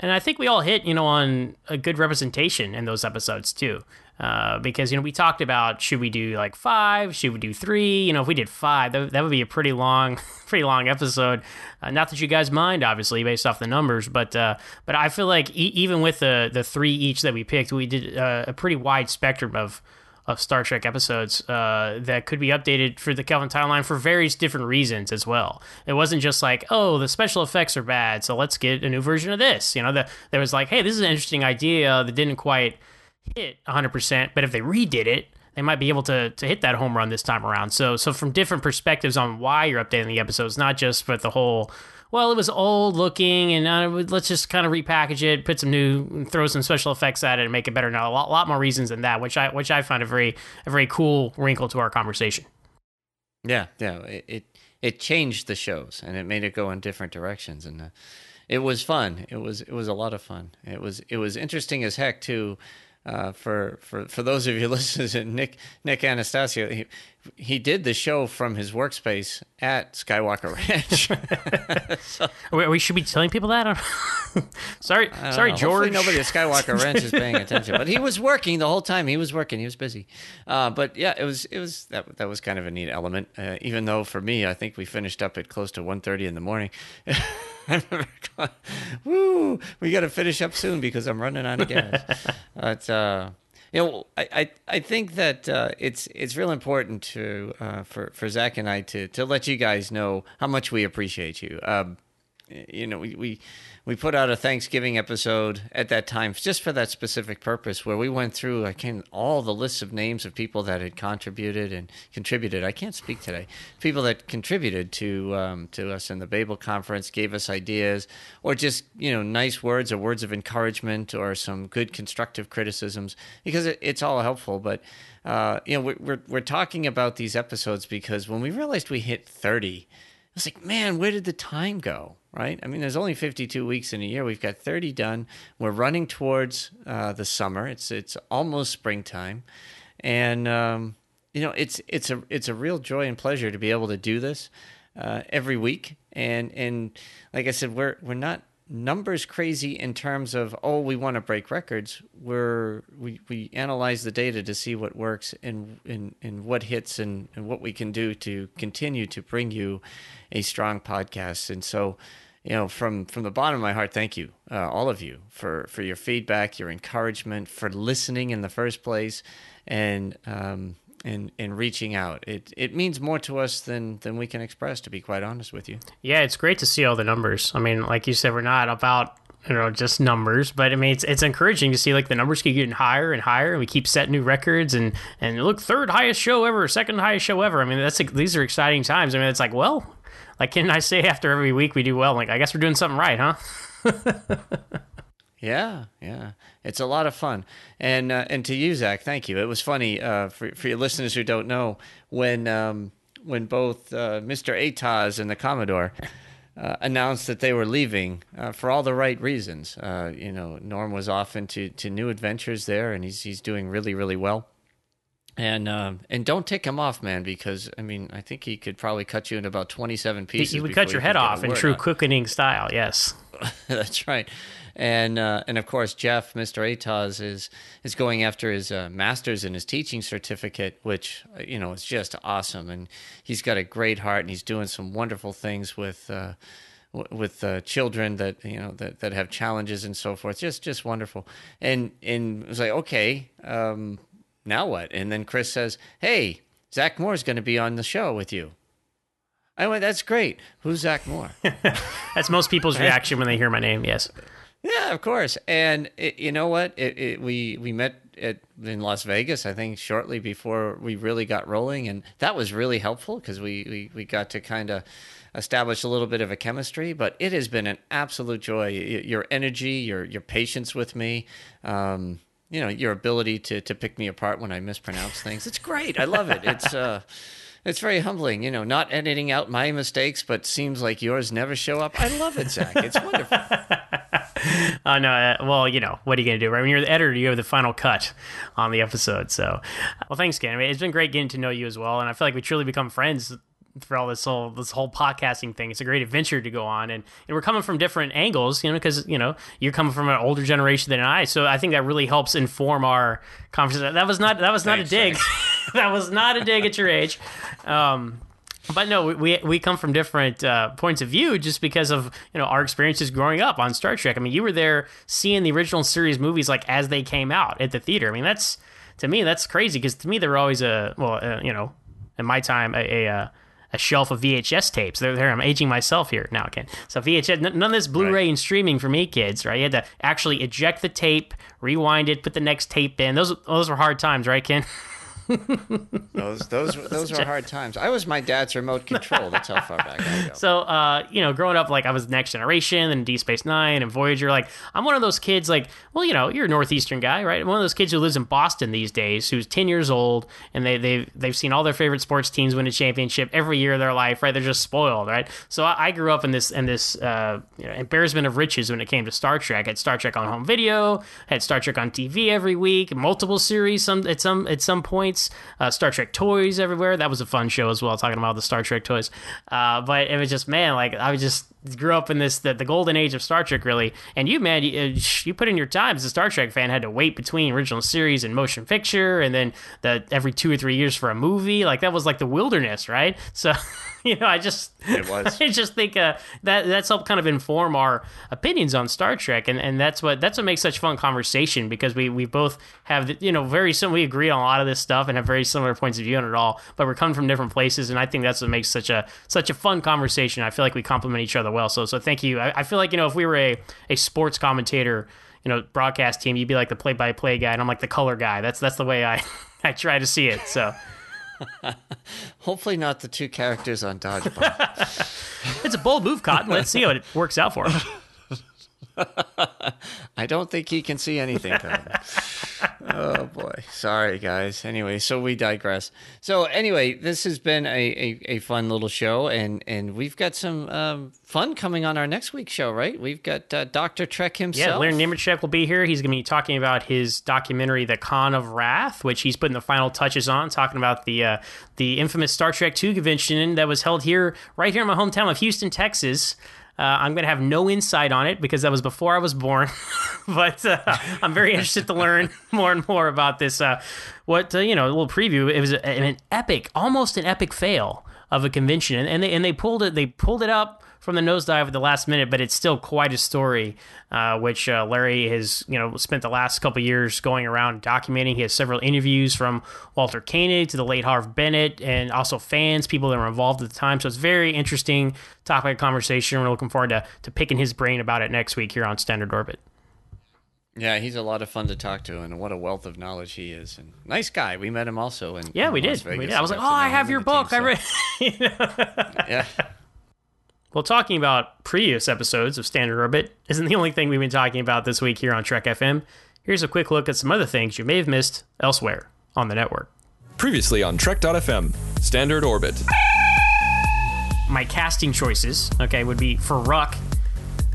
and I think we all hit, you know, on a good representation in those episodes too. Uh, because you know we talked about should we do like five should we do three you know if we did five that, that would be a pretty long pretty long episode uh, not that you guys mind obviously based off the numbers but uh, but i feel like e- even with the the three each that we picked we did uh, a pretty wide spectrum of of Star Trek episodes uh, that could be updated for the Kelvin timeline for various different reasons as well. It wasn't just like, oh, the special effects are bad, so let's get a new version of this. You know, the, there was like, hey, this is an interesting idea that didn't quite hit 100%, but if they redid it, they might be able to to hit that home run this time around. So so from different perspectives on why you're updating the episodes, not just for the whole well, it was old looking, and uh, let's just kind of repackage it, put some new, throw some special effects at it, and make it better. Now, a lot, lot more reasons than that, which I which I find a very a very cool wrinkle to our conversation. Yeah, yeah, it it, it changed the shows, and it made it go in different directions, and uh, it was fun. It was it was a lot of fun. It was it was interesting as heck too uh, for for for those of you listening, Nick Nick Anastassiou, he, he did the show from his workspace at Skywalker Ranch. so, we, we, should be telling people that. sorry, sorry, know. George. Hopefully nobody at Skywalker Ranch is paying attention, but he was working the whole time. He was working. He was busy. Uh, but yeah, it was it was that that was kind of a neat element. Uh, even though for me, I think we finished up at close to 1.30 in the morning. I remember going, woo, we got to finish up soon because I'm running out of gas. but, uh, you know, I, I, I think that uh, it's it's real important to uh, for for Zach and I to to let you guys know how much we appreciate you. Um, you know, we, we we put out a Thanksgiving episode at that time just for that specific purpose, where we went through I can all the lists of names of people that had contributed and contributed. I can't speak today. People that contributed to um, to us in the Babel conference, gave us ideas, or just you know nice words or words of encouragement or some good constructive criticisms, because it, it's all helpful. But uh, you know, we're, we're talking about these episodes because when we realized we hit thirty I was like, man, where did the time go? Right? I mean, there's only 52 weeks in a year. We've got 30 done. We're running towards uh, the summer. It's it's almost springtime, and um, you know, it's it's a it's a real joy and pleasure to be able to do this uh, every week. And and like I said, we're we're not numbers crazy in terms of oh we want to break records we're we, we analyze the data to see what works and and, and what hits and, and what we can do to continue to bring you a strong podcast and so you know from from the bottom of my heart thank you uh, all of you for for your feedback your encouragement for listening in the first place and um and and reaching out. It it means more to us than than we can express. To be quite honest with you. Yeah, it's great to see all the numbers. I mean, like you said, we're not about you know just numbers, but I mean it's it's encouraging to see like the numbers keep getting higher and higher, and we keep setting new records. And and look, third highest show ever, second highest show ever. I mean, that's these are exciting times. I mean, it's like well, like can I say after every week we do well? Like I guess we're doing something right, huh? Yeah, yeah, it's a lot of fun, and uh, and to you, Zach, thank you. It was funny uh, for for your listeners who don't know when um, when both uh, Mr. Ataz and the Commodore uh, announced that they were leaving uh, for all the right reasons. Uh, you know, Norm was off into to new adventures there, and he's he's doing really really well. And um, and don't take him off, man, because I mean I think he could probably cut you in about twenty seven pieces. He would cut your head off in true out. cooking style. Yes. That's right. And uh, and of course Jeff, Mr. Ataz, is is going after his uh, master's and his teaching certificate, which uh, you know is just awesome. And he's got a great heart, and he's doing some wonderful things with. Uh, with uh, children that you know that, that have challenges and so forth, just just wonderful, and and it was like okay, um, now what? And then Chris says, "Hey, Zach Moore's going to be on the show with you." I went, "That's great. Who's Zach Moore?" That's most people's reaction when they hear my name. Yes. Yeah, of course. And it, you know what? It, it, we we met at, in Las Vegas, I think, shortly before we really got rolling, and that was really helpful because we, we we got to kind of establish a little bit of a chemistry. But it has been an absolute joy. Your energy, your your patience with me. Um, you know your ability to, to pick me apart when I mispronounce things. It's great. I love it. It's uh, it's very humbling. You know, not editing out my mistakes, but seems like yours never show up. I love it, Zach. It's wonderful. No! Uh, well, you know what are you gonna do, right? When you're the editor, you have the final cut on the episode. So, well, thanks, Ken. I mean, it's been great getting to know you as well, and I feel like we truly become friends for all this whole this whole podcasting thing. It's a great adventure to go on, and, and we're coming from different angles, you know, because you know you're coming from an older generation than I, so I think that really helps inform our conversation. That was not that was not Thanks, a dig. that was not a dig at your age. Um, but no, we- we come from different uh, points of view just because of you know our experiences growing up on Star Trek. I mean, you were there seeing the original series movies like as they came out at the theater. I mean, that's to me that's crazy because to me they were always a well, uh, you know, in my time a. a uh, a shelf of VHS tapes. They're there. I'm aging myself here now, Ken. So VHS, none of this Blu-ray Right. and streaming for me, kids. Right? You had to actually eject the tape, rewind it, put the next tape in. Those those were hard times, right, Ken? Those those those were hard times. I was my dad's remote control. That's how far back I go. So, uh, you know, growing up, like I was Next Generation and Deep Space Nine and Voyager. Like, I'm one of those kids. Like, well, you know, you're a northeastern guy, right? One of those kids who lives in Boston these days, who's 10 years old, and they they they've seen all their favorite sports teams win a championship every year of their life, right? They're just spoiled, right? So I, I grew up in this in this uh, you know, embarrassment of riches when it came to Star Trek. I had Star Trek on home video, had Star Trek on TV every week, multiple series. Some at some at some points, uh, Star Trek toys everywhere. That was a fun show as well, talking about the Star Trek toys. Uh, but it was just man, like I was just grew up in this the, the golden age of Star Trek really. And you man, you, uh, you put in your time as a Star Trek fan, had to wait between original series and motion picture, and then the every two or three years for a movie. Like that was like the wilderness, right? So. You know, I just It was. I just think uh, that that's helped kind of inform our opinions on Star Trek, and, and that's what that's what makes such fun conversation because we, we both have you know very similar. We agree on a lot of this stuff and have very similar points of view on it all, but we're coming from different places, and I think that's what makes such a such a fun conversation. I feel like we complement each other well. So so thank you. I, I feel like you know if we were a a sports commentator, you know, broadcast team, you'd be like the play by play guy, and I'm like the color guy. That's that's the way I I try to see it. So. Hopefully not the two characters on Dodgeball. It's a bold move, Cotton. Let's see how it works out for him. I don't think he can see anything coming. oh boy. Sorry guys. Anyway, so we digress. So anyway, this has been a, a, a fun little show and, and we've got some um, fun coming on our next week's show, right? We've got uh, Dr. Trek himself. Yeah, himself. Larry Nemecek will be here. He's going to be talking about his documentary, The Con of Wrath, which he's putting the final touches on, talking about the uh, the infamous Star Trek II convention that was held here, right here in my hometown of Houston, Texas. Uh, I'm going to have no insight on it because that was before I was born, but uh, I'm very interested to learn more and more about this. Uh, what uh, you know, a little preview. It was a, an epic, almost an epic fail of a convention, and, and they and they pulled it. They pulled it up from the nosedive at the last minute, but it's still quite a story, uh, which uh, Larry has you know spent the last couple years going around documenting. He has several interviews from Walter Koenig to the late Harv Bennett, and also fans, people that were involved at the time. So it's very interesting topic of conversation. We're looking forward to to picking his brain about it next week here on Standard Orbit. Yeah, he's a lot of fun to talk to, and what a wealth of knowledge he is. And nice guy. We met him also. In, Yeah, we did. We did. I was like, oh, I have and your book. I team, read. so- Yeah, Well, talking about previous episodes of Standard Orbit isn't the only thing we've been talking about this week here on Trek FM. Here's a quick look at some other things you may have missed elsewhere on the network. Previously on Trek.fm, Standard Orbit. my casting choices, okay, would be for Ruk,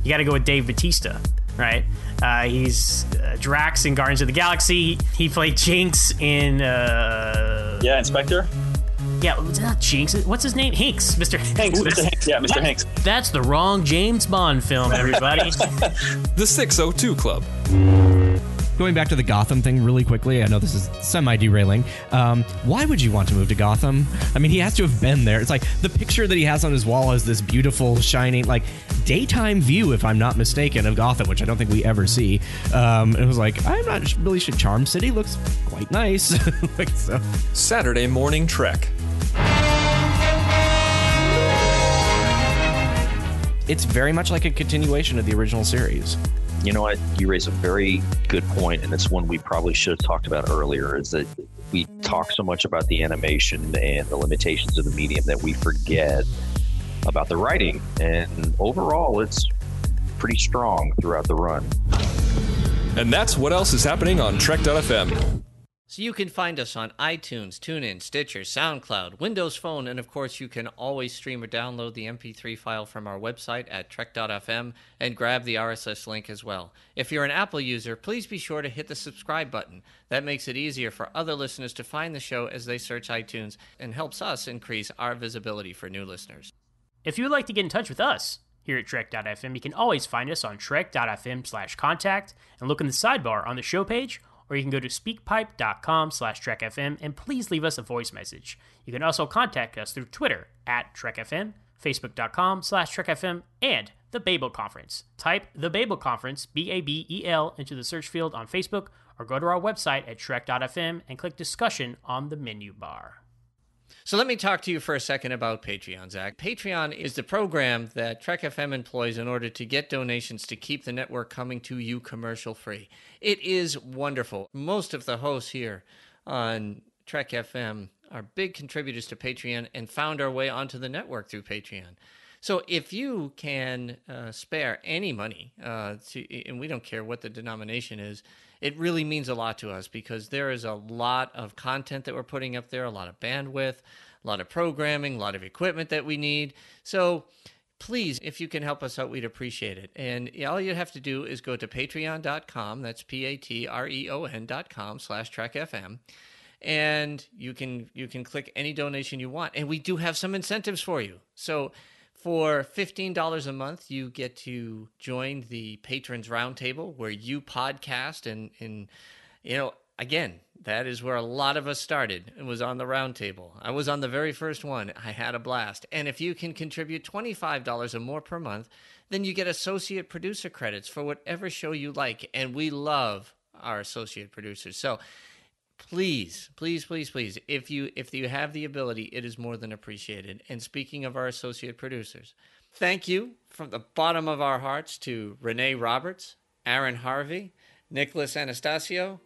you got to go with Dave Batista, right? Uh, he's uh, Drax in Guardians of the Galaxy. He played Jinx in. Uh, Yeah, Inspector. Yeah, was that Jinx? What's his name? Hinx, Mr. Hanks. Ooh, Mr. Hanks. Yeah, Mr. Hanks. That's the wrong James Bond film, everybody. The 602 Club. Going back to the Gotham thing really quickly, I know this is semi derailing. Um, why would you want to move to Gotham? I mean, he has to have been there. It's like the picture that he has on his wall is this beautiful, shining, like daytime view, if I'm not mistaken, of Gotham, which I don't think we ever see. Um, it was like, I'm not really sure. Charm City looks quite nice. like, so. Saturday Morning Trek. It's very much like a continuation of the original series. You know what? You raise a very good point, and it's one we probably should have talked about earlier. Is that we talk so much about the animation and the limitations of the medium that we forget about the writing. And overall, it's pretty strong throughout the run. And that's what else is happening on Trek.fm. So you can find us on iTunes, TuneIn, Stitcher, SoundCloud, Windows Phone, and of course you can always stream or download the MP3 file from our website at trek.fm and grab the RSS link as well. If you're an Apple user, please be sure to hit the subscribe button. That makes it easier for other listeners to find the show as they search iTunes and helps us increase our visibility for new listeners. If you would like to get in touch with us here at Trek.fm, you can always find us on Trek.fm slash contact and look in the sidebar on the show page, or you can go to speakpipe.com slash TrekFM and please leave us a voice message. You can also contact us through Twitter at TrekFM, Facebook.com slash TrekFM, and the Babel Conference. Type the Babel Conference, B A B E L, into the search field on Facebook, or go to our website at Trek.fm and click discussion on the menu bar. So let me talk to you for a second about Patreon, Zach. Patreon is the program that Trek FM employs in order to get donations to keep the network coming to you commercial free. It is wonderful. Most of the hosts here on Trek FM are big contributors to Patreon and found our way onto the network through Patreon. So if you can uh, spare any money, uh, to, and we don't care what the denomination is, it really means a lot to us because there is a lot of content that we're putting up there, a lot of bandwidth, a lot of programming, a lot of equipment that we need. So please, if you can help us out, we'd appreciate it. And all you have to do is go to patreon.com, that's P-A-T-R-E-O-N dot com slash trekfm. And you can you can click any donation you want. And we do have some incentives for you. So for $15 a month, you get to join the Patrons Roundtable where you podcast. And, and, you know, again, that is where a lot of us started. It was on the roundtable. I was on the very first one. I had a blast. And if you can contribute $25 or more per month, then you get associate producer credits for whatever show you like. And we love our associate producers. So please please please please if you if you have the ability it is more than appreciated. And speaking of our associate producers thank you from the bottom of our hearts to renee roberts aaron harvey nicholas anastassiou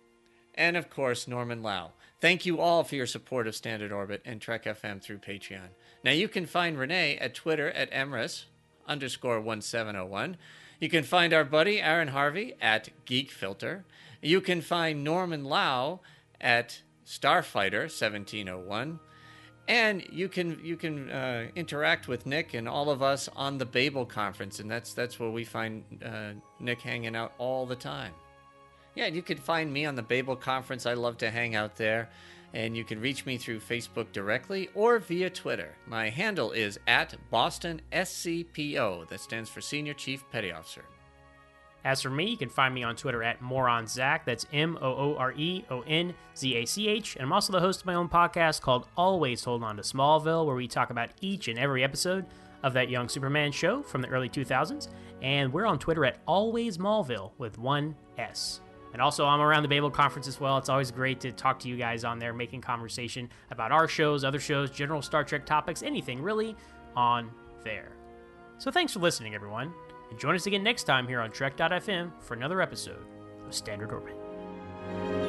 and of course norman lao. Thank you all for your support of standard orbit and trek fm through patreon. Now you can find renee at twitter at emrys underscore 1701 you can find our buddy aaron harvey at geek filter. You can find norman lao at Starfighter 1701. And you can you can uh, interact with Nick and all of us on the Babel conference, and that's that's where we find uh, Nick hanging out all the time. Yeah, you can find me on the Babel conference. I love to hang out there, and you can reach me through Facebook directly or via Twitter. My handle is at Boston SCPO. That stands for Senior Chief Petty Officer. As for me, you can find me on Twitter at MooreonZach. That's M O O R E O N Z A C H. And I'm also the host of my own podcast called Always Hold On to Smallville, where we talk about each and every episode of that young Superman show from the early 2000s. And we're on Twitter at Always Smallville with one S. And also, I'm around the Babel Conference as well. It's always great to talk to you guys on there, making conversation about our shows, other shows, general Star Trek topics, anything really on there. So thanks for listening, everyone. And join us again next time here on Trek.fm for another episode of Standard Orbit.